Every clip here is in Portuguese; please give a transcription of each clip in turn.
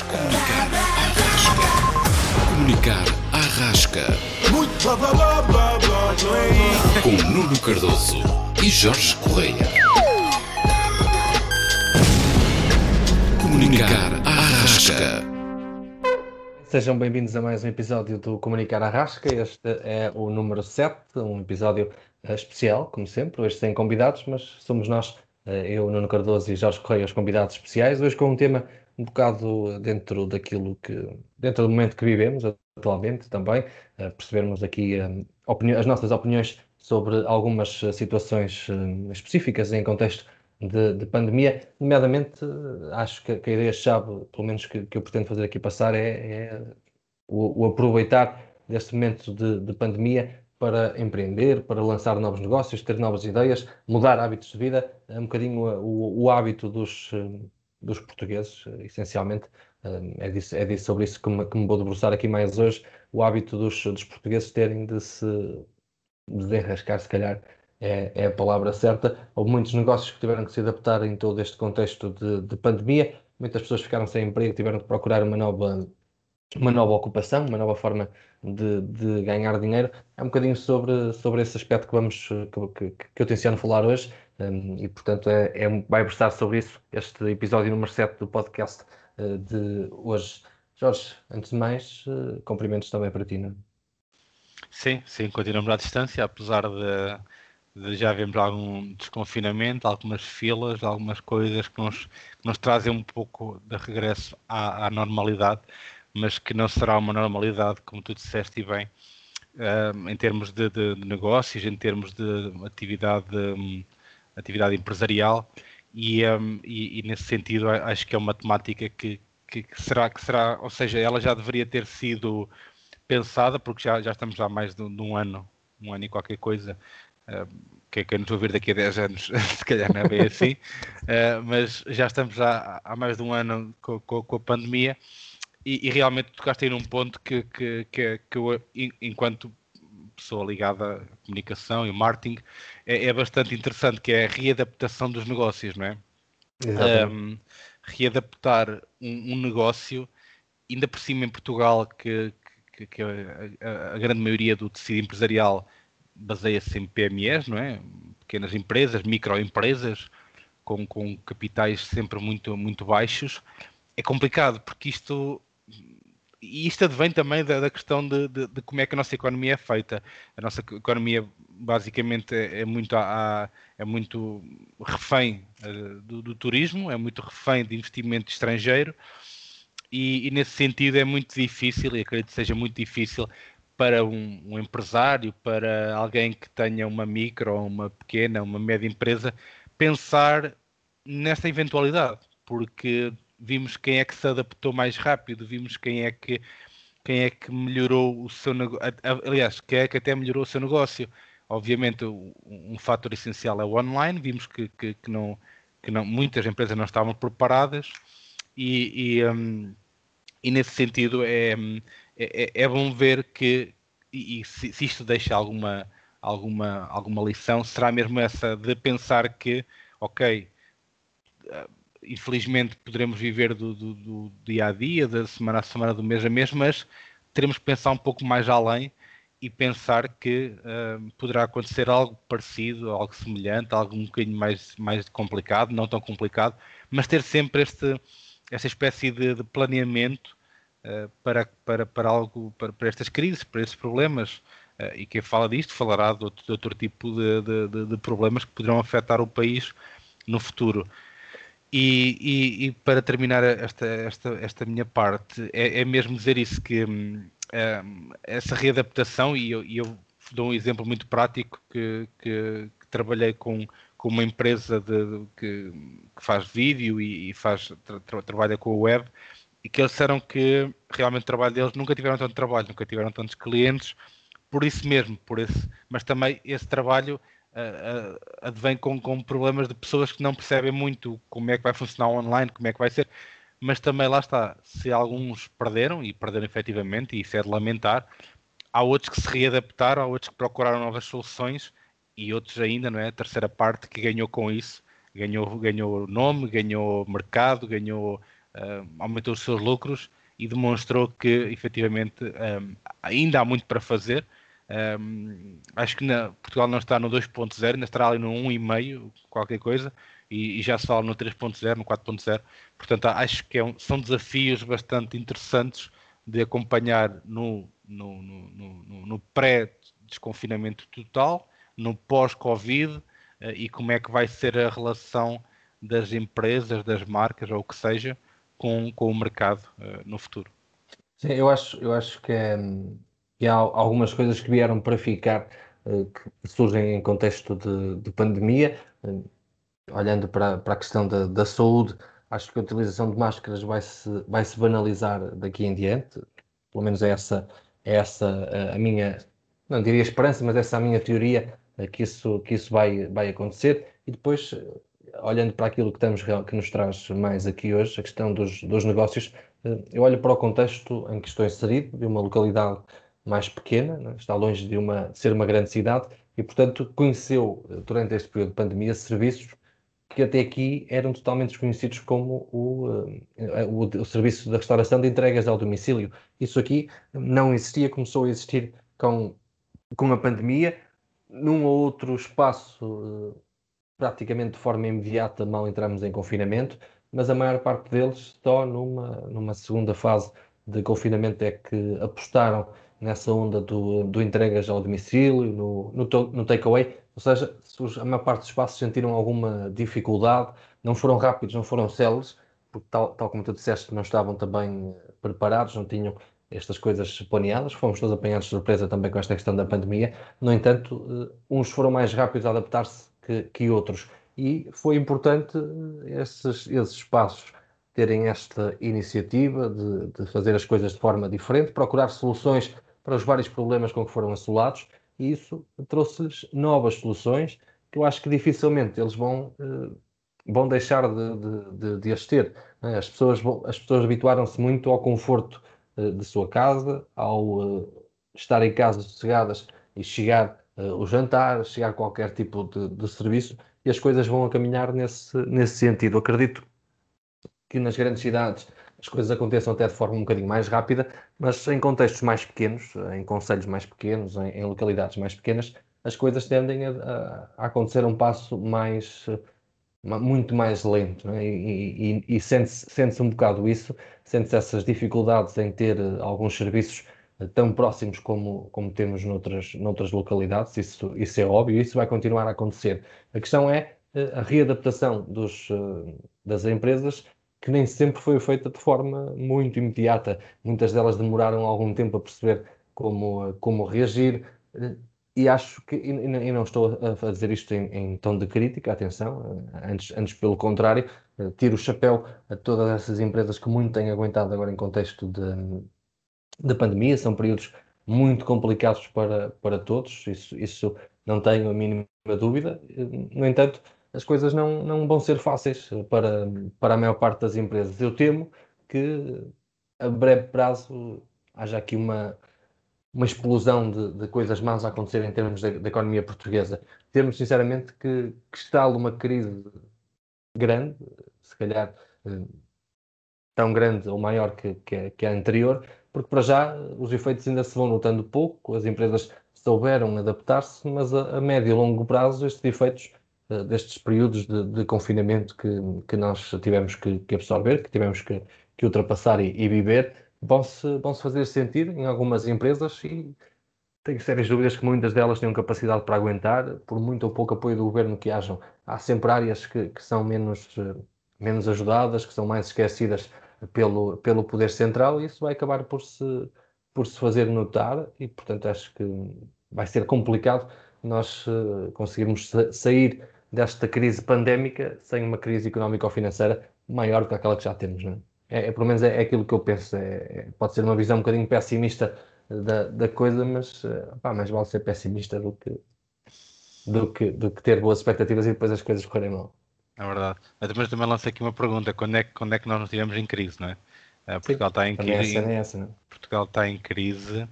rasca. Comunicar à rasca. Muito blá blá blá blá blá blá. Com Nuno Cardoso e Jorge Correia. Comunicar à rasca. Sejam bem-vindos a mais um episódio do Comunicar à Rasca. Este é o número 7, um episódio eh, especial, como sempre. Hoje sem convidados, mas somos nós, eh, eu, Nuno Cardoso e Jorge Correia, os convidados especiais. Hoje com um tema um bocado dentro daquilo que, dentro do momento que vivemos atualmente também, eh, percebermos aqui opini- as nossas opiniões sobre algumas eh, situações eh, específicas em contexto de, de pandemia, nomeadamente, eh, acho que, que a ideia-chave, pelo menos que, que eu pretendo fazer aqui passar, é, é o, o aproveitar deste momento de, de pandemia para empreender, para lançar novos negócios, ter novas ideias, mudar hábitos de vida, é um bocadinho o, o hábito dos, eh, dos portugueses, essencialmente. Eh, É disso, é disso sobre isso que me, que me vou debruçar aqui mais hoje, o hábito dos, dos portugueses terem de se desenrascar, se calhar é, é a palavra certa. Houve muitos negócios que tiveram que se adaptar em todo este contexto de, de pandemia, muitas pessoas ficaram sem emprego, tiveram que procurar uma nova uma nova ocupação, uma nova forma de, de ganhar dinheiro. É um bocadinho sobre, sobre esse aspecto que vamos que, que, que eu tenciono falar hoje um, e portanto é, é, vai versar sobre isso este episódio número 7 do podcast uh, de hoje. Jorge, antes de mais, uh, cumprimentos também para ti, não é? Sim, sim, continuamos à distância, apesar de, de já vermos algum desconfinamento, algumas filas, algumas coisas que nos, que nos trazem um pouco de regresso à, à normalidade mas que não será uma normalidade, como tu disseste e bem, uh, em termos de, de, negócios, em termos de atividade, um, atividade empresarial, e, um, e, e, nesse sentido acho que é uma temática que, que, que, será, que será, ou seja, ela já deveria ter sido pensada, porque já, já estamos há mais de, de um ano, um ano e qualquer coisa, uh, que, que eu não estou a ver daqui a 10 anos, se calhar não é bem assim, uh, mas já estamos há, há mais de um ano com, com, com a pandemia, e, e, realmente tocaste aí num ponto que, que, que, que eu, enquanto pessoa ligada à comunicação e marketing, é, é, bastante interessante, que é a readaptação dos negócios, não é? Um, readaptar um, um, negócio, ainda por cima em Portugal, que, que, que a, a, grande maioria do tecido empresarial baseia-se em PMEs, não é? Pequenas empresas, microempresas, com, com capitais sempre muito, muito baixos. É complicado, porque isto e isto advém também da, da questão de, de, de, como é que a nossa economia é feita. A nossa economia basicamente é, é muito, a, é muito refém uh, do, do, turismo, é muito refém de investimento estrangeiro e, e, nesse sentido é muito difícil, e acredito que seja muito difícil para um, um empresário, para alguém que tenha uma micro, uma pequena, uma média empresa, pensar nesta eventualidade, porque vimos quem é que se adaptou mais rápido, vimos quem é que quem é que melhorou o seu negócio, aliás, quem é que até melhorou o seu negócio. Obviamente, um, fator essencial é o online, vimos que, que, que, não, que não, muitas empresas não estavam preparadas e, e, um, e nesse sentido é, é, é, bom ver que, e, e se, se, isto deixa alguma, alguma, alguma lição, será mesmo essa de pensar que, ok, infelizmente poderemos viver do, do, do, dia a dia, da semana a semana, do mês a mês, mas teremos que pensar um pouco mais além e pensar que uh, poderá acontecer algo parecido, algo semelhante, algo um bocadinho mais, mais complicado, não tão complicado, mas ter sempre este, esta espécie de, de planeamento uh, para, para, para algo, para, para, estas crises, para estes problemas. Uh, e quem fala disto falará de outro, de outro tipo de, de, de problemas que poderão afetar o país no futuro. E, e, e, para terminar esta, esta, esta minha parte, é, é mesmo dizer isso, que um, essa readaptação, e eu, e eu, dou um exemplo muito prático que, que, que trabalhei com, com uma empresa de, que, que, faz vídeo e, e faz, tra, trabalha com a web, e que eles disseram que realmente o trabalho deles nunca tiveram tanto trabalho, nunca tiveram tantos clientes, por isso mesmo, por esse, mas também esse trabalho advém com, com problemas de pessoas que não percebem muito como é que vai funcionar online, como é que vai ser, mas também lá está, se alguns perderam, e perderam efetivamente, e isso é de lamentar, há outros que se readaptaram, há outros que procuraram novas soluções, e outros ainda, não é? A terceira parte que ganhou com isso, ganhou, ganhou nome, ganhou mercado, ganhou uh, aumentou os seus lucros e demonstrou que efetivamente um, ainda há muito para fazer. Um, acho que na, Portugal não está no 2.0, ainda estará ali no 1,5, qualquer coisa, e, e, já se fala no 3.0, no 4.0. Portanto, acho que é um, são desafios bastante interessantes de acompanhar no, no, no, no pré-desconfinamento total, no pós-Covid uh, e como é que vai ser a relação das empresas, das marcas ou o que seja com, com o mercado uh, no futuro. Sim, eu acho, eu acho que, é, que há algumas coisas que vieram para ficar, uh, que surgem em contexto de, de pandemia. Uh, olhando para, para a questão da, da saúde, acho que a utilização de máscaras vai se, vai se banalizar daqui em diante. Pelo menos é essa, é essa a minha, não diria esperança, mas essa é a minha teoria que isso, que isso vai, vai acontecer. E depois olhando para aquilo que, estamos, que nos traz mais aqui hoje, a questão dos, dos negócios, eh, eu olho para o contexto em que estou inserido, de uma localidade mais pequena, né? está longe de, uma, ser uma grande cidade, e, portanto, conheceu, eh, durante este período de pandemia, serviços que até aqui eram totalmente desconhecidos como o, eh, o, o, serviço da restauração de entregas ao domicílio. Isso aqui não existia, começou a existir com, com a pandemia. Num ou outro espaço praticamente de forma imediata mal entramos em confinamento, mas a maior parte deles só numa, numa segunda fase de confinamento é que apostaram nessa onda do, do entregas ao domicílio, no, no, no takeaway, ou seja, a maior parte dos espaços sentiram alguma dificuldade, não foram rápidos, não foram céleres, porque tal, tal como tu disseste, não estavam também eh, preparados, não tinham estas coisas planeadas, fomos todos apanhados de surpresa também com esta questão da pandemia, no entanto, eh, uns foram mais rápidos a adaptar-se que, que outros. E foi importante eh, esses, esses espaços terem esta iniciativa de, de, fazer as coisas de forma diferente, procurar soluções para os vários problemas com que foram assolados, e isso trouxe-lhes novas soluções que eu acho que dificilmente eles vão, eh, vão deixar de, de, de, as ter. Né? As pessoas, as pessoas habituaram-se muito ao conforto eh, de sua casa, ao estar em casa sossegadas e chegar o jantar, chegar qualquer tipo de, de, serviço e as coisas vão a caminhar nesse, nesse sentido. acredito que nas grandes cidades as coisas aconteçam até de forma um bocadinho mais rápida, mas em contextos mais pequenos, em conselhos mais pequenos, em, em localidades mais pequenas, as coisas tendem a, a acontecer a um passo mais muito mais lento né? e, e, e sente-se sente um bocado isso, sente-se essas dificuldades em ter eh, alguns serviços tão próximos como, como temos noutras, noutras localidades, isso, isso é óbvio, isso vai continuar a acontecer. A questão é eh, a readaptação dos, eh, das empresas, que nem sempre foi feita de forma muito imediata. Muitas delas demoraram algum tempo a perceber como, como reagir, e acho que, e não estou a dizer isto em, em tom de crítica, atenção, antes, antes pelo contrário, tiro o chapéu a todas essas empresas que muito têm aguentado agora em contexto de da pandemia, são períodos muito complicados para, para todos, isso, isso não tenho a mínima dúvida. No entanto, as coisas não, não vão ser fáceis para, para a maior parte das empresas. Eu temo que a breve prazo haja aqui uma, uma explosão de, de coisas más a acontecer em termos da, economia portuguesa. Temos, sinceramente, que, que uma crise grande, se calhar eh, tão grande ou maior que, que, que a anterior, porque para já os efeitos ainda se vão notando pouco, as empresas souberam adaptar-se, mas a, a, médio e longo prazo estes efeitos destes períodos de, de, confinamento que, que nós tivemos que, que absorver, que tivemos que, que ultrapassar e, e viver, vão-se vão -se fazer sentir em algumas empresas e tenho sérias dúvidas que muitas delas tenham capacidade para aguentar, por muito ou pouco apoio do governo que hajam. Há sempre áreas que, que são menos, uh, menos ajudadas, que são mais esquecidas pelo, pelo poder central e isso vai acabar por se, por se fazer notar e, portanto, acho que vai ser complicado nós uh, conseguirmos sair desta crise pandémica sem uma crise económica ou financeira maior do que aquela que já temos. Não é? É, é pelo menos é, é, aquilo que eu penso. É, é, pode ser uma visão um bocadinho pessimista da, da coisa, mas uh, pá, mais vale ser pessimista do que, do, que, do que ter boas expectativas e depois as coisas correrem mal. É verdade. Mas também lanço aqui uma pergunta: quando é, quando é que nós não estivemos em crise, não é? Uh, Portugal está em crise. Essa, essa, não? É? Portugal está em crise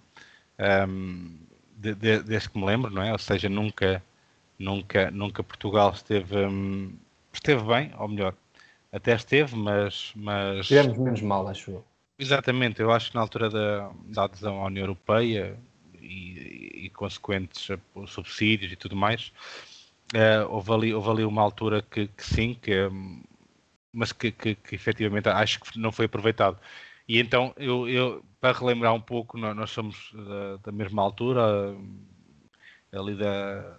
um, de, de, desde que me lembro, não é? Ou seja, nunca, nunca, nunca Portugal esteve, um, esteve bem, ou melhor, até esteve, mas, mas Tivemos menos mal, acho eu. exatamente, eu acho que na altura da, da adesão à União Europeia e, e consequentes eh, subsídios e tudo mais, eh, houve, ali, houve ali uma altura que, que sim, que, hum, mas que, que, que efetivamente acho que não foi aproveitado. E então, eu, eu para relembrar um pouco, nós, nós somos da, da mesma altura, hum, ali da,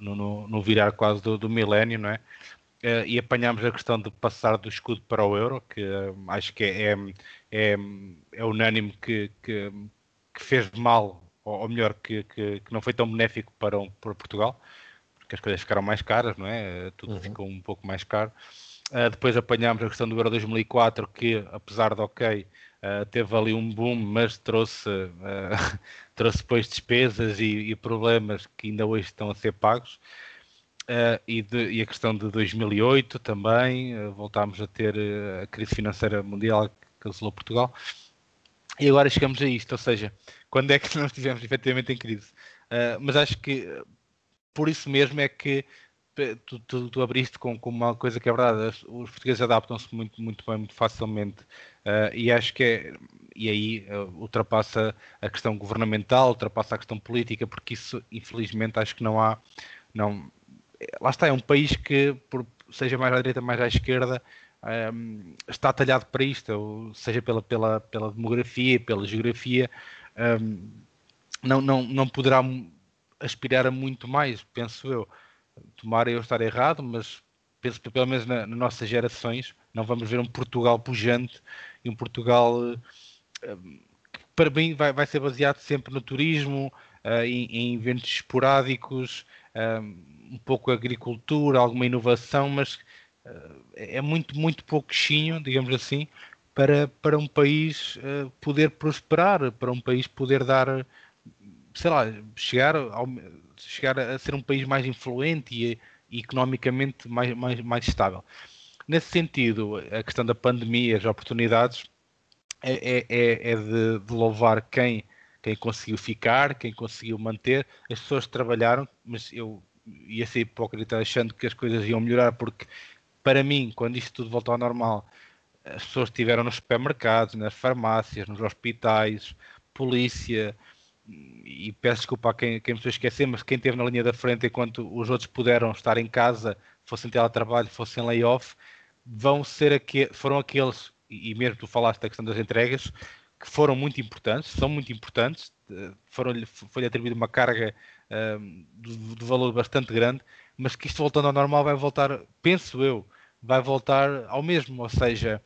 no, no, virar quase do, do milénio, não é? Uh, e apanhámos a questão de passar do escudo para o euro, que uh, acho que é, é, é unânime que, que, que, fez mal, ou, ou melhor, que, que, que, não foi tão benéfico para, um, para Portugal, porque as coisas ficaram mais caras, não é? Uh, tudo uhum. ficou um pouco mais caro. depois apanhámos a questão do Euro 2004, que apesar de ok, teve ali um boom, mas trouxe, trouxe depois despesas e, e problemas que ainda hoje estão a ser pagos. Uh, e, de, e, a questão de 2008 também, uh, voltámos a ter uh, a crise financeira mundial que assolou Portugal. E agora chegamos a isto, ou seja, quando é que nós estivemos efetivamente em crise? mas acho que por isso mesmo é que tu, tu, tu abriste com, com, uma coisa que é verdade, os portugueses adaptam-se muito, muito bem, muito facilmente, e acho que é, e aí ultrapassa a questão governamental, ultrapassa a questão política, porque isso, infelizmente, acho que não há, não, lá está, é um país que, por, seja mais à direita, mais à esquerda, um, está talhado para isto, seja pela, pela, pela demografia, pela geografia, um, não, não, não poderá aspirar a muito mais, penso eu. Tomara eu estar errado, mas penso que pelo menos na, nas nossas gerações não vamos ver um Portugal pujante e um Portugal um, que para mim vai, vai ser baseado sempre no turismo, uh, em, em, eventos esporádicos, um pouco agricultura, alguma inovação, mas uh, é muito, muito pouquinho, digamos assim, para, para um país uh, poder prosperar, para um país poder dar, sei lá, chegar, ao, chegar a ser um país mais influente e, e economicamente mais, mais, mais estável. Nesse sentido, a questão da pandemia, as oportunidades, é, é, é, é de, de louvar quem quem conseguiu ficar, quem conseguiu manter, as pessoas trabalharam, mas eu ia ser hipócrita achando que as coisas iam melhorar, porque para mim, quando isto tudo voltou ao normal, as pessoas estiveram nos supermercados, nas farmácias, nos hospitais, polícia, e peço desculpa a quem, quem me estou esquecer, mas quem esteve na linha da frente enquanto os outros puderam estar em casa, fossem teletrabalho, fossem layoff, vão ser aqu foram aqueles, e mesmo tu falaste da questão das entregas, que foram muito importantes, são muito importantes, foram foi-lhe atribuída uma carga um, de, de, valor bastante grande, mas que isto voltando ao normal vai voltar, penso eu, vai voltar ao mesmo, ou seja,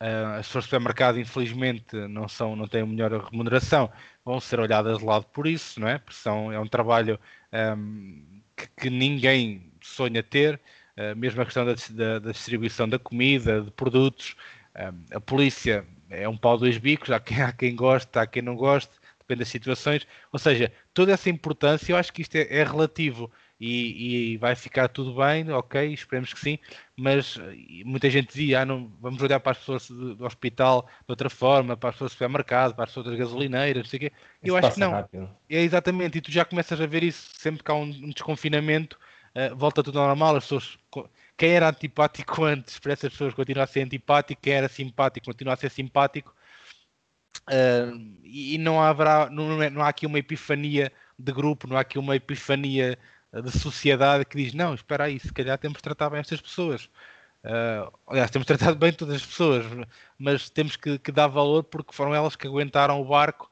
uh, as pessoas do supermercado infelizmente não, são, não têm a melhor remuneração, vão ser olhadas de lado por isso, não é? Porque são, é um trabalho um, que, que, ninguém sonha ter, uh, mesmo a questão da, da, da, distribuição da comida, de produtos, um, a polícia é um pau dois bicos, há quem, há quem goste, há quem não goste, depende das situações. Ou seja, toda essa importância, eu acho que isto é, é relativo e, e, vai ficar tudo bem, ok, esperemos que sim, mas muita gente dizia, ah, não, vamos olhar para as pessoas do hospital de outra forma, para as pessoas do supermercado, para as pessoas das gasolineiras, não sei o quê. Eu acho que não. Rápido. É exatamente, e tu já começas a ver isso sempre que há um, um desconfinamento, uh, volta tudo ao normal, as pessoas quem era antipático antes, para essas pessoas continua a ser antipático, quem era simpático continua a ser simpático. Uh, e não haverá, não, é, não há aqui uma epifania de grupo, não há aqui uma epifania de sociedade que diz: não, espera aí, se calhar temos de tratar bem estas pessoas. Uh, aliás, temos tratado bem todas as pessoas, mas temos que, que, dar valor porque foram elas que aguentaram o barco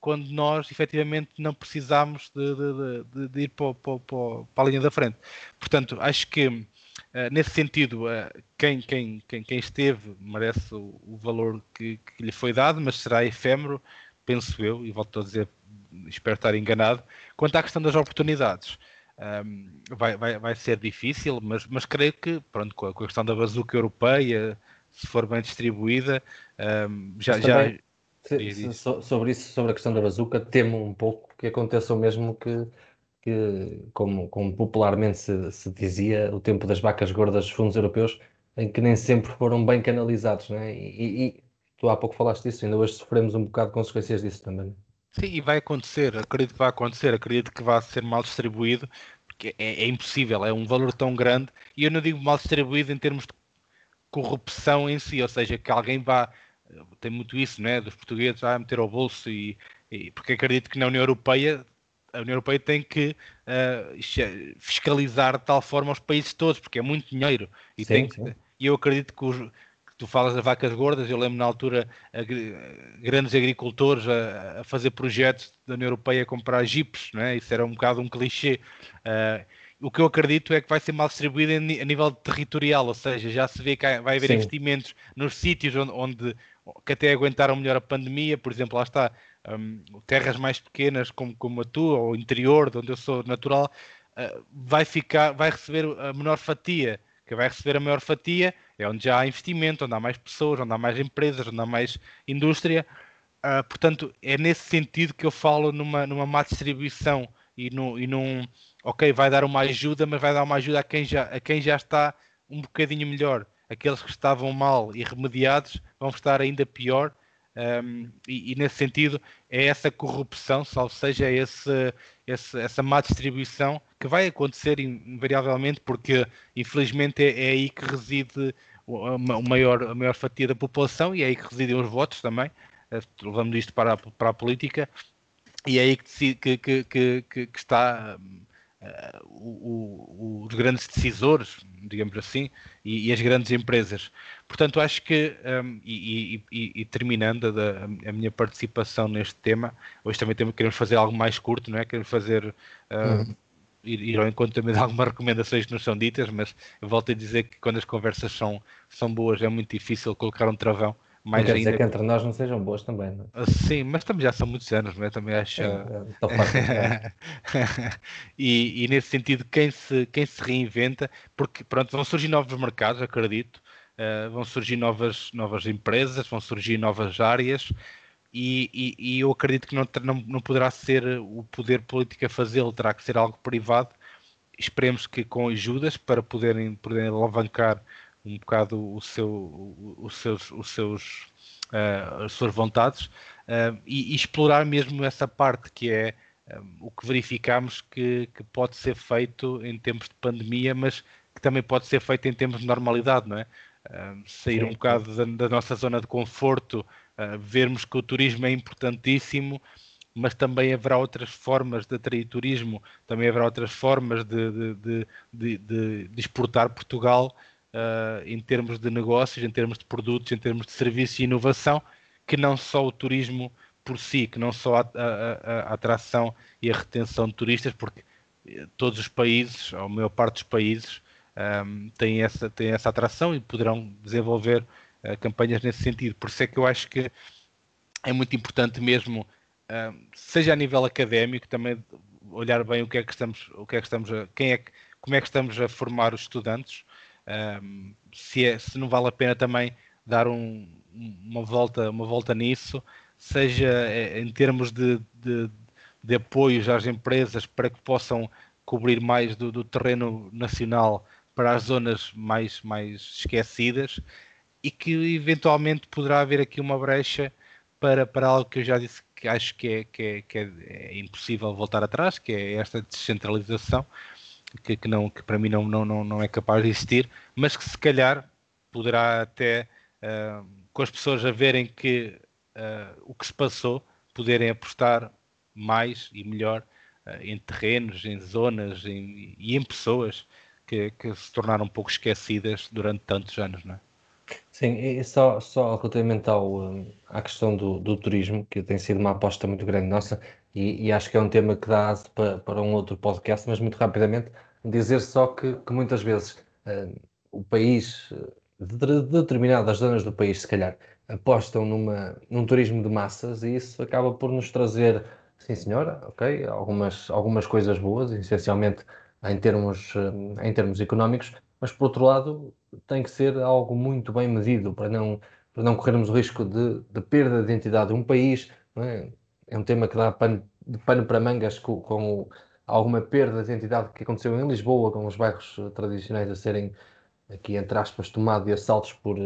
quando nós efetivamente não precisámos de, de, de, de ir para, para, para, a linha da frente. Portanto, acho que Uh, nesse sentido, uh, quem, quem, quem, quem, esteve merece o, o valor que, que, lhe foi dado, mas será efêmero, penso eu, e volto a dizer, espero estar enganado. Quanto à questão das oportunidades, um, vai, vai, vai ser difícil, mas, mas creio que, pronto, com a, com a questão da bazuca europeia, se for bem distribuída, um, já. já... Se, se, sobre isso, sobre a questão da bazuca, temo um pouco que aconteça o mesmo que que, como, como popularmente se, se, dizia, o tempo das vacas gordas dos fundos europeus, em que nem sempre foram bem canalizados, né? E, e, tu há pouco falaste disso, ainda hoje sofremos um bocado de consequências disso também. Sim, e vai acontecer, acredito que vai acontecer, acredito que vai ser mal distribuído, porque é, é impossível, é um valor tão grande, e eu não digo mal distribuído em termos de corrupção em si, ou seja, que alguém vá, tem muito isso, né, dos portugueses, a meter ao bolso e, e, porque acredito que na União Europeia a União Europeia tem que uh, fiscalizar de tal forma os países todos, porque é muito dinheiro e, sim, que, e eu acredito que os, tu falas das vacas gordas, eu lembro na altura grandes agricultores a, a, fazer projetos da União Europeia a comprar jipes, é? isso era um bocado um clichê. Uh, o que eu acredito é que vai ser mal distribuído a nível territorial, ou seja, já se vê que vai haver Sim. investimentos nos sítios onde, onde, que até aguentaram melhor a pandemia, por exemplo, lá está, um, terras mais pequenas como, como a tua, ou interior, de onde eu sou natural, uh, vai, ficar, vai receber a menor fatia que vai receber a maior fatia é onde já há investimento, onde há mais pessoas, onde há mais empresas, onde há mais indústria. Uh, portanto, é nesse sentido que eu falo numa, numa má distribuição e, no, e num, ok, vai dar uma ajuda, mas vai dar uma ajuda a quem já, a quem já está um bocadinho melhor. Aqueles que estavam mal e remediados vão estar ainda pior. Um, e, e, nesse sentido é essa corrupção, salvo seja esse, esse, essa má distribuição que vai acontecer invariavelmente, porque infelizmente é, é aí que reside o, maior, a maior fatia da população e é aí que residem os votos também, eh, levando isto para a, para a política, e é aí que, que, que, que está uh, o, o, os grandes decisores, digamos assim, e, e, as grandes empresas. Portanto, acho que, um, e, e, e, terminando a, a, minha participação neste tema, hoje também temos, queremos fazer algo mais curto, não é? Queremos fazer. Uh, uhum. Ir, ir, ao encontro também de algumas recomendações que nos são ditas, mas volto a dizer que quando as conversas são, são boas é muito difícil colocar um travão não quer ainda... dizer que entre nós não sejam boas também, não é? Sim, mas também já são muitos anos, não é? Também acho. É, é, e, e, nesse sentido, quem se, quem se reinventa, porque pronto, vão surgir novos mercados, acredito, uh, vão surgir novas, novas empresas, vão surgir novas áreas. E, e, e eu acredito que não, não, não poderá ser o poder político a fazê-lo, terá que ser algo privado. Esperemos que com ajudas para poderem, poderem alavancar um bocado o seu, os seus, os seus, uh, as suas vontades uh, e, e, explorar mesmo essa parte que é um, o que verificamos que, que, pode ser feito em tempos de pandemia, mas que também pode ser feito em tempos de normalidade, não é? Uh, sair Sim. um bocado da, da, nossa zona de conforto, vermos que o turismo é importantíssimo, mas também haverá outras formas de atrair turismo, também haverá outras formas de, de, de, de exportar Portugal uh, em termos de negócios, em termos de produtos, em termos de serviços e inovação, que não só o turismo por si, que não só a, a, a atração e a retenção de turistas, porque eh, todos os países, ou a maior parte dos países, um, têm, essa, têm essa atração e poderão desenvolver uh, campanhas nesse sentido. Por isso é que eu acho que é muito importante mesmo, seja a nível académico, também olhar bem o que é que estamos, o que é que estamos a, quem é que, como é que estamos a formar os estudantes, um, se, é, se não vale a pena também dar um, uma, volta, uma volta nisso, seja eh, em termos de, de, de apoios às empresas para que possam cobrir mais do, do, terreno nacional para as zonas mais, mais esquecidas e que eventualmente poderá haver aqui uma brecha para, para algo que eu já disse que acho que é, que é, que é, é impossível voltar atrás, que é esta descentralização que, que, não, que para mim não, não, não, não é capaz de existir, mas que se calhar poderá até, uh, com as pessoas a verem que uh, o que se passou, poderem apostar mais e melhor uh, em terrenos, em zonas em, e em pessoas que, que, se tornaram um pouco esquecidas durante tantos anos, não é? Sim, e só, só relativamente ao, à questão do, do turismo, que tem sido uma aposta muito grande nossa, e, e acho que é um tema que dá para, para um outro podcast, mas muito rapidamente, dizer só que, que muitas vezes uh, o país, de, de determinadas zonas do país, se calhar, apostam numa, num turismo de massas e isso acaba por nos trazer, sim senhora, ok, algumas, algumas coisas boas, essencialmente em termos, em termos económicos, mas por outro lado tem que ser algo muito bem medido para não, para não corrermos o risco de, de perda de identidade de um país. É? É? um tema que dá pano, de pano para mangas com, com alguma perda de identidade que aconteceu em Lisboa, com os bairros tradicionais a serem, aqui entre aspas, tomados e assaltos por,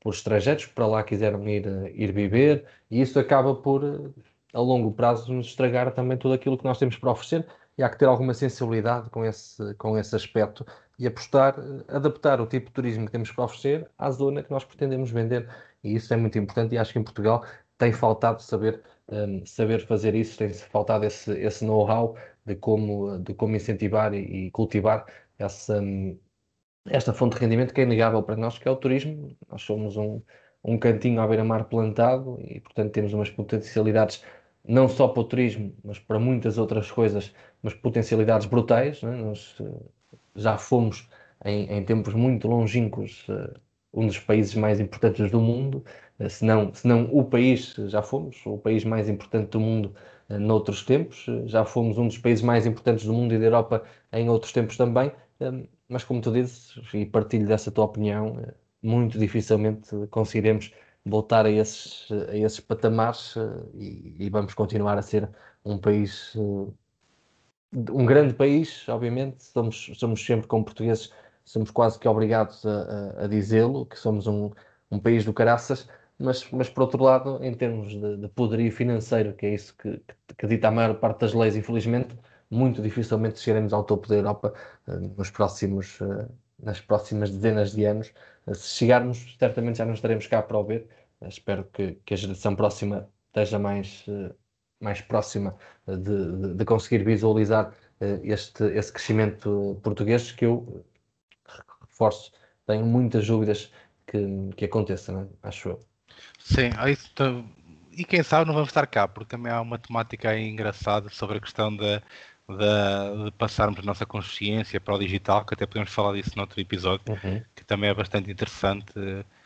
por estrangeiros que para lá quiseram ir, ir viver, e isso acaba por, a longo prazo, nos estragar também tudo aquilo que nós temos para oferecer, e há que ter alguma sensibilidade com esse, com esse aspecto e apostar, eh, adaptar o tipo de turismo que temos para oferecer à zona que nós pretendemos vender. E isso é muito importante e acho que em Portugal tem faltado saber, um, saber fazer isso, tem faltado esse, esse know-how de como, de como incentivar e, e cultivar essa, um, esta fonte de rendimento que é inegável para nós, que é o turismo. Nós somos um, um cantinho à beira-mar plantado e, portanto, temos umas potencialidades não só para o turismo, mas para muitas outras coisas, mas potencialidades brutais. Né? Nós uh, já fomos, em, em, tempos muito longínquos, uh, um dos países mais importantes do mundo, uh, se, não, se não o país, já fomos, o país mais importante do mundo uh, noutros tempos, já fomos um dos países mais importantes do mundo e da Europa em outros tempos também, mas como tu dizes, e partilho dessa tua opinião, muito dificilmente conseguiremos voltar a esses, a esses patamares e, e vamos continuar a ser um país um grande país, obviamente, somos, somos sempre como portugueses, somos quase que obrigados a, a, a dizê-lo, que somos um, um país do caraças, mas, mas por outro lado, em termos de, de poderio financeiro, que é isso que, que, que dita a maior parte das leis, infelizmente, muito dificilmente chegaremos ao topo da Europa uh, nos próximos, uh, nas próximas dezenas de anos. Uh, se chegarmos, certamente já não estaremos cá para o ver. espero que, que a geração próxima esteja mais mais próxima de, de, de conseguir visualizar este, esse crescimento português que eu reforço, tenho muitas dúvidas que, que aconteça, né? acho eu. Sim, tá... e quem sabe não vamos estar cá, porque também há uma temática aí engraçada sobre a questão de, de, de passarmos a nossa consciência para o digital, que até podemos falar disso noutro episódio, uhum. que também é bastante interessante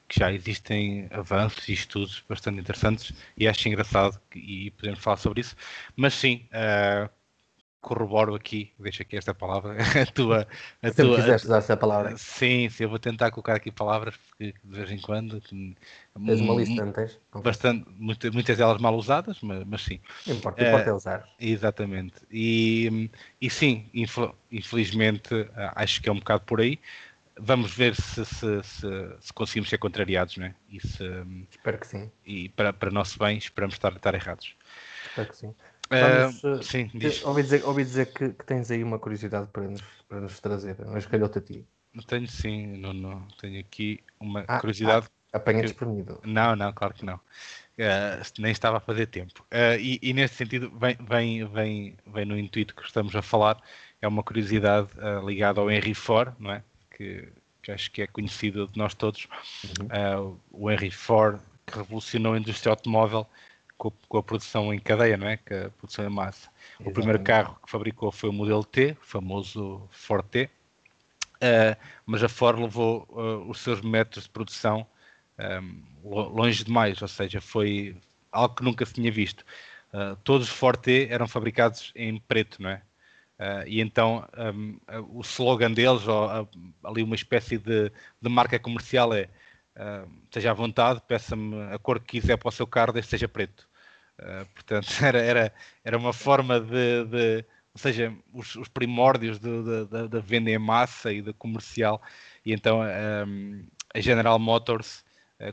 que já existem avanços e estudos bastante interessantes e acho engraçado que, e podemos falar sobre isso. Mas sim, uh, corroboro aqui, deixa aqui esta palavra, a tua. A Se tua, quiseste usar essa palavra. Sim, sim, eu vou tentar colocar aqui palavras porque de vez em quando. Tens uma lista, não tens? Bastante, muitas, muitas delas mal usadas, mas, mas sim. Não importa, uh, importa é usar. Exatamente. E, e sim, infelizmente, acho que é um bocado por aí vamos ver se, se, se, se, conseguimos ser contrariados, não é? E se, Espero que sim. E para, para nosso bem, esperamos estar, estar errados. Espero que sim. Vamos, uh, sim, diz. Ouvi dizer, ouvi dizer que, que, tens aí uma curiosidade para nos, para nos trazer, mas calhou-te a ti. Tenho sim, não, não. Tenho aqui uma ah, curiosidade. Ah, apanha desprevenido. Não, não, claro que não. Uh, nem estava a fazer tempo. Uh, e, e, nesse sentido, vem, vem, vem, vem no intuito que estamos a falar, é uma curiosidade uh, ligada ao Henry Ford, não é? que, que acho que é conhecido de nós todos, uhum. uh, o Henry Ford, que revolucionou a indústria automóvel com, com, a produção em cadeia, não é? Que a produção em massa. Exatamente. O primeiro carro que fabricou foi o modelo T, o famoso Ford T, uh, mas a Ford levou uh, os seus métodos de produção um, longe demais, ou seja, foi algo que nunca se tinha visto. todos os Ford T eram fabricados em preto, não é? Uh, e então um, o slogan deles, ou uh, ali uma espécie de, de marca comercial é uh, esteja à vontade, peça-me a cor que quiser para o seu carro, desde seja preto. Portanto, era, era, era uma forma de, de ou seja, os, os primórdios da venda em massa e do comercial. E então um, a General Motors,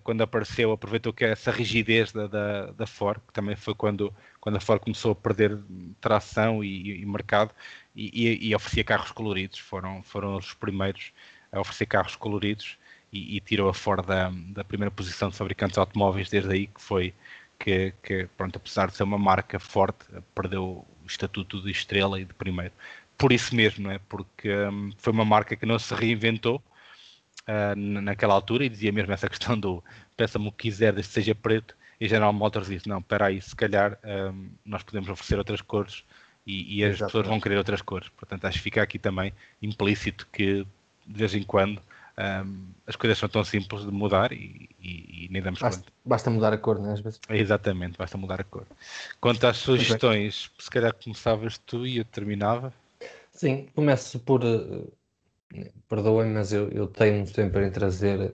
quando apareceu, aproveitou que essa rigidez da, da, da Ford, que também foi quando quando a Ford começou a perder tração e, e mercado e, e, e, oferecia carros coloridos. Foram, foram os primeiros a oferecer carros coloridos e, tirou a Ford da, da, primeira posição de fabricantes de automóveis desde aí, que foi que, que, pronto, apesar de ser uma marca forte, perdeu o estatuto de estrela e de primeiro. Por isso mesmo, não é? Porque um, foi uma marca que não se reinventou uh, naquela altura e dizia mesmo essa questão do peça-me o que quiser, desde que seja preto, e General Motors disse, não, espera aí, se calhar um, nós podemos oferecer outras cores e, e as Exatamente. pessoas vão querer outras cores. Portanto, acho que fica aqui também implícito que de vez em quando um, as coisas são tão simples de mudar e, e, e nem damos basta, conta. Basta mudar a cor, não é? Às vezes. Exatamente, basta mudar a cor. Quanto às sugestões, se calhar começavas tu e eu terminava. Sim, começo por. Uh, Perdoem, mas eu, eu tenho sempre em trazer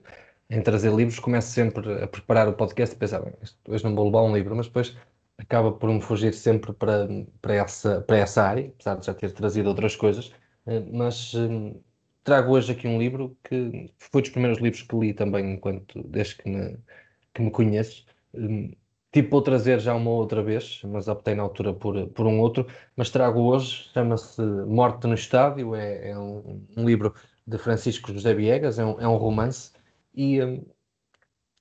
em trazer livros, começo sempre a preparar o podcast e pensar, bem, hoje não vou levar um livro, mas depois acaba por me fugir sempre para, para, essa, para essa área, apesar de já ter trazido outras coisas. Eh, mas hum, trago hoje aqui um livro que foi dos primeiros livros que li também enquanto desde que me, que me. Hum, tipo vou trazer já uma outra vez, mas optei na altura por, por um outro, mas trago hoje, chama-se Morte no Estádio, é, é um, um livro de Francisco José Viegas, é um, é um romance, e um,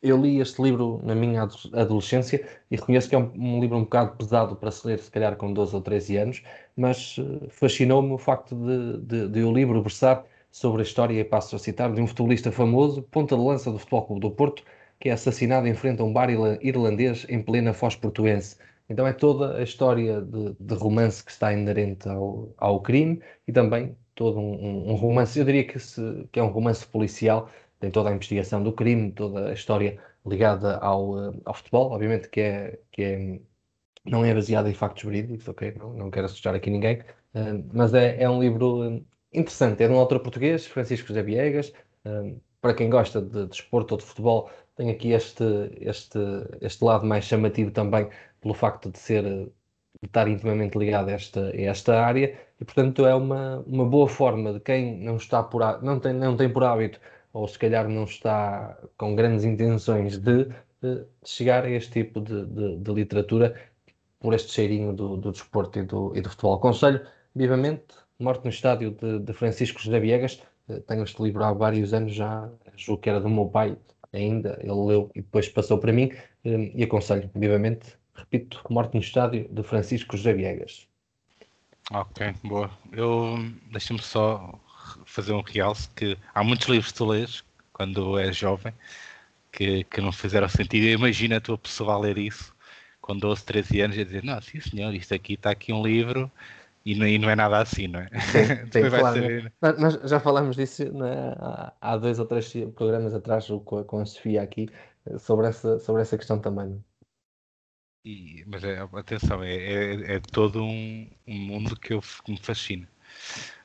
eu li este livro na minha adolescência e reconheço que é um, livro um bocado pesado para se ler, se calhar com 12 ou 13 anos, mas uh, fascinou-me o facto de, de, de o livro versar sobre a história, e passo a citar, de um futebolista famoso, ponta de lança do Futebol Clube do Porto, que é assassinado em frente a um bar irlandês em plena Foz portuense. Então é toda a história de, de romance que está inerente ao, ao crime e também todo um, um romance, eu diria que, se, que, é um romance policial, tem toda a investigação do crime, toda a história ligada ao, ao futebol, obviamente que é, que é não é baseada em factos verídicos, ok? Não, não quero assustar aqui ninguém, uh, mas é, é um livro interessante. É de um autor português, Francisco José Viegas. Uh, para quem gosta de desporto de ou de futebol, tem aqui este, este, este lado mais chamativo também pelo facto de ser de estar intimamente ligado a esta, a esta área e portanto é uma, uma boa forma de quem não está por não tem, não tem por hábito ou se calhar não está com grandes intenções de, de chegar a este tipo de, de, de, literatura por este cheirinho do, do desporto e do, e do futebol. Aconselho vivamente Morte no Estádio de, de Francisco José Viegas. Eh, tenho este livro há vários anos já, julgo que era do meu pai ainda, ele leu e depois passou para mim eh, e aconselho vivamente repito, Morte no Estádio, de Francisco José Viegas. Ok, boa. Eu deixa-me só fazer um realce que há muitos livros que tu lês quando és jovem que, que não fizeram sentido. Imagina a tua pessoa a ler isso com 12, 13 anos e dizer, não, sim senhor, isto aqui está aqui um livro e não, e não é nada assim, não é? Sim, sim claro, saber... Nós já falamos disso é? há, dois ou três programas atrás com a, com a Sofia aqui sobre essa, sobre essa questão também. E, mas é, atenção, é, é, é todo um, um, mundo que, eu, que me fascina.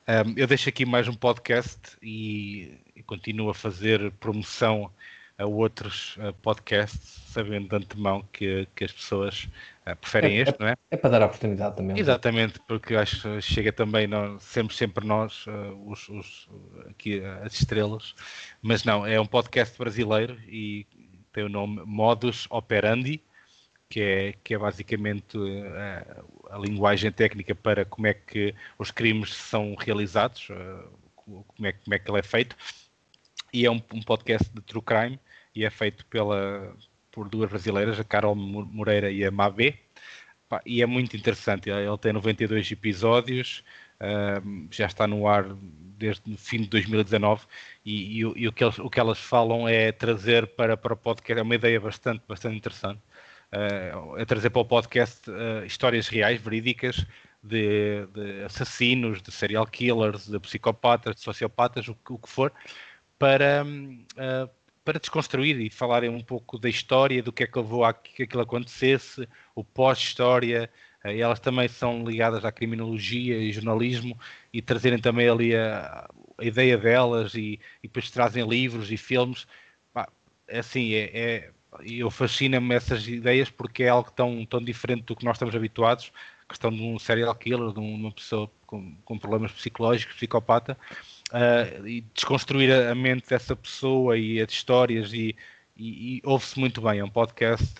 Um, eu deixo aqui mais um podcast e, e, continuo a fazer promoção a outros uh, podcasts, sabendo de antemão que, que as pessoas uh, preferem é, este, não é? É para dar a oportunidade também. É? Exatamente, porque acho que chega também, nós, sempre, sempre nós, uh, os, os, aqui as estrelas, mas não, é um podcast brasileiro e tem o nome Modus Operandi que é, que é basicamente a, eh, a, linguagem técnica para como é que os crimes são realizados, eh, como é, como é que ele é feito. E é um, um podcast de true crime e é feito pela, por duas brasileiras, a Carol Moreira e a Mabé. E é muito interessante. Ele tem 92 episódios, já está no ar desde o fim de 2019 e, e, e o, que eles, o que elas falam é trazer para, para o podcast, é uma ideia bastante, bastante interessante uh, a trazer para o podcast uh, histórias reais, verídicas, de, de, assassinos, de serial killers, de psicopatas, de sociopatas, o, o que for, para, uh, para desconstruir e falarem um pouco da história, do que é que levou a que aquilo acontecesse, o pós-história. Uh, elas também são ligadas à criminologia e jornalismo e trazerem também ali a, a ideia delas e, e depois trazem livros e filmes. é assim, é, é eu fascina-me essas ideias porque é algo tão, tão diferente do que nós estamos habituados, questão de um serial killer, de uma pessoa com, com problemas psicológicos, psicopata, uh, e desconstruir a, mente dessa pessoa e as histórias e, e, e ouve-se muito bem, é um podcast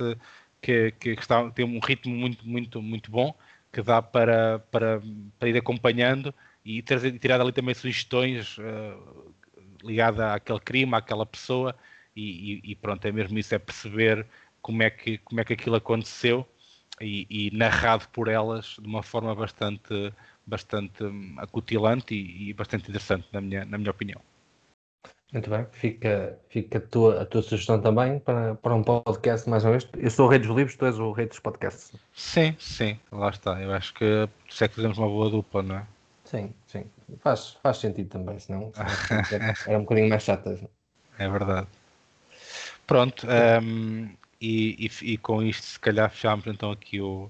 que, que está, tem um ritmo muito, muito, muito bom, que dá para, para, para ir acompanhando e trazer, tirar ali também sugestões uh, ligadas àquele crime, àquela pessoa, e, e, pronto, é mesmo isso, é perceber como é que, como é que aquilo aconteceu e, e narrado por elas de uma forma bastante, bastante acutilante e, e, bastante interessante, na minha, na minha opinião. Muito bem, fica, fica a, tua, a tua sugestão também para, para um podcast mais uma vez. Eu sou o rei dos livros, tu és o rei dos podcasts. Sim, sim, lá está. Eu acho que se é que fazemos uma boa dupla, não é? Sim, sim. Faz, faz sentido também, senão, senão era um bocadinho mais chata. É verdade. Pronto, um, e, e, e, com isto se calhar fechamos então aqui o,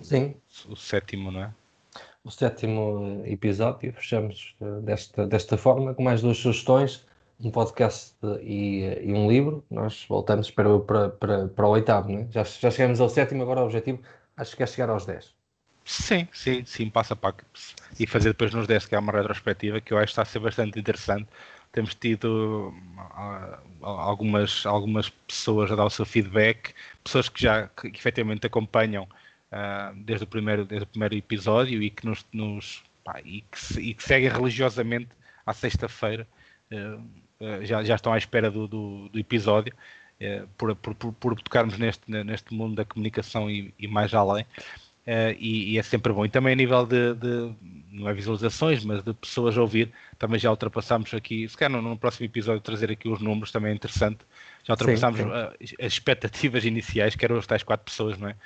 Sim. o, o sétimo, não é? O sétimo episódio, fechamos eh, desta, desta forma, com mais duas sugestões, um podcast e, e um livro. Nós voltamos para, para, para, para o oitavo, não é? já, já chegamos ao sétimo, agora o objetivo acho que é chegar aos dez. Sim, sim, sim, passa para e fazer depois nos 10, que é uma retrospectiva que eu acho que está a ser bastante interessante temos tido ah, algumas, algumas pessoas a dar o seu feedback, pessoas que já que, que efetivamente acompanham uh, desde, o primeiro, desde o primeiro episódio e que nos, nos pá, e, que, e que seguem religiosamente à sexta-feira, eh, já, já estão à espera do, do, do episódio, por, por, por, por, tocarmos neste, neste mundo da comunicação e, e mais além. Uh, e, e, é sempre bom. E também a nível de, de, não é visualizações, mas de pessoas a ouvir, também já ultrapassámos aqui, se calhar no, no próximo episódio trazer aqui os números também é interessante. Já ultrapassámos sim, sim. Uh, as expectativas iniciais, que eram as tais quatro pessoas, não é?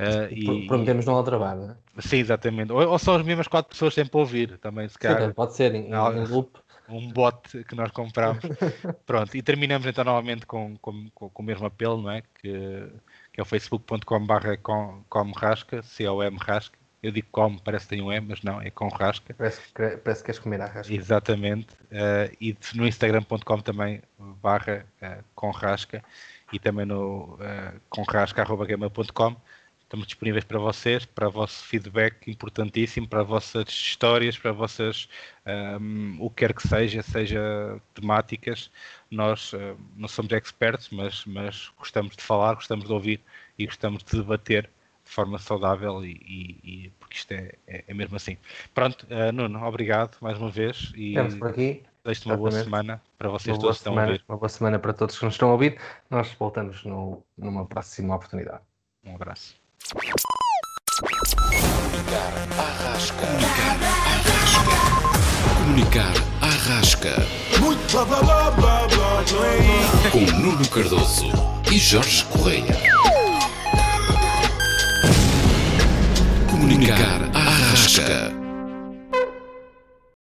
Uh, e, Prometemos não outra não é? Sim, exatamente. Ou, ou são as mesmas quatro pessoas sempre a ouvir, também se calhar. Sim, pode ser, em, em loop um bot que nós compramos. Pronto, e terminamos então novamente com, com, com, o mesmo apelo, não é? Que, que é o facebook.com.br com, rasca, C-O-M rasca. Eu digo como, parece que tem um M, mas não, é com rasca. Parece, parece que queres comer a rasca. Exatamente. Uh, e no instagram.com também, barra uh, com rasca. E também no uh, conrasca.gmail.com Estamos disponíveis para vocês, para o vosso feedback importantíssimo, para vossas histórias, para vossas um, o que quer que seja, seja temáticas. Nós uh, não somos expertos, mas, mas gostamos de falar, gostamos de ouvir e gostamos de debater de forma saudável e, e, e porque isto é, é, é, mesmo assim. Pronto, uh, Nuno, obrigado mais uma vez e Estamos por aqui. Desejo-te uma boa semana para vocês uma todos que estão semana, a ouvir. Uma boa semana para todos que nos estão a ouvir. Nós voltamos no, numa próxima oportunidade. Um abraço. Comunicar Arrasca. Comunicar Arrasca. Muito blá blá Com Nuno Cardoso e Jorge Correia. Comunicar Arrasca.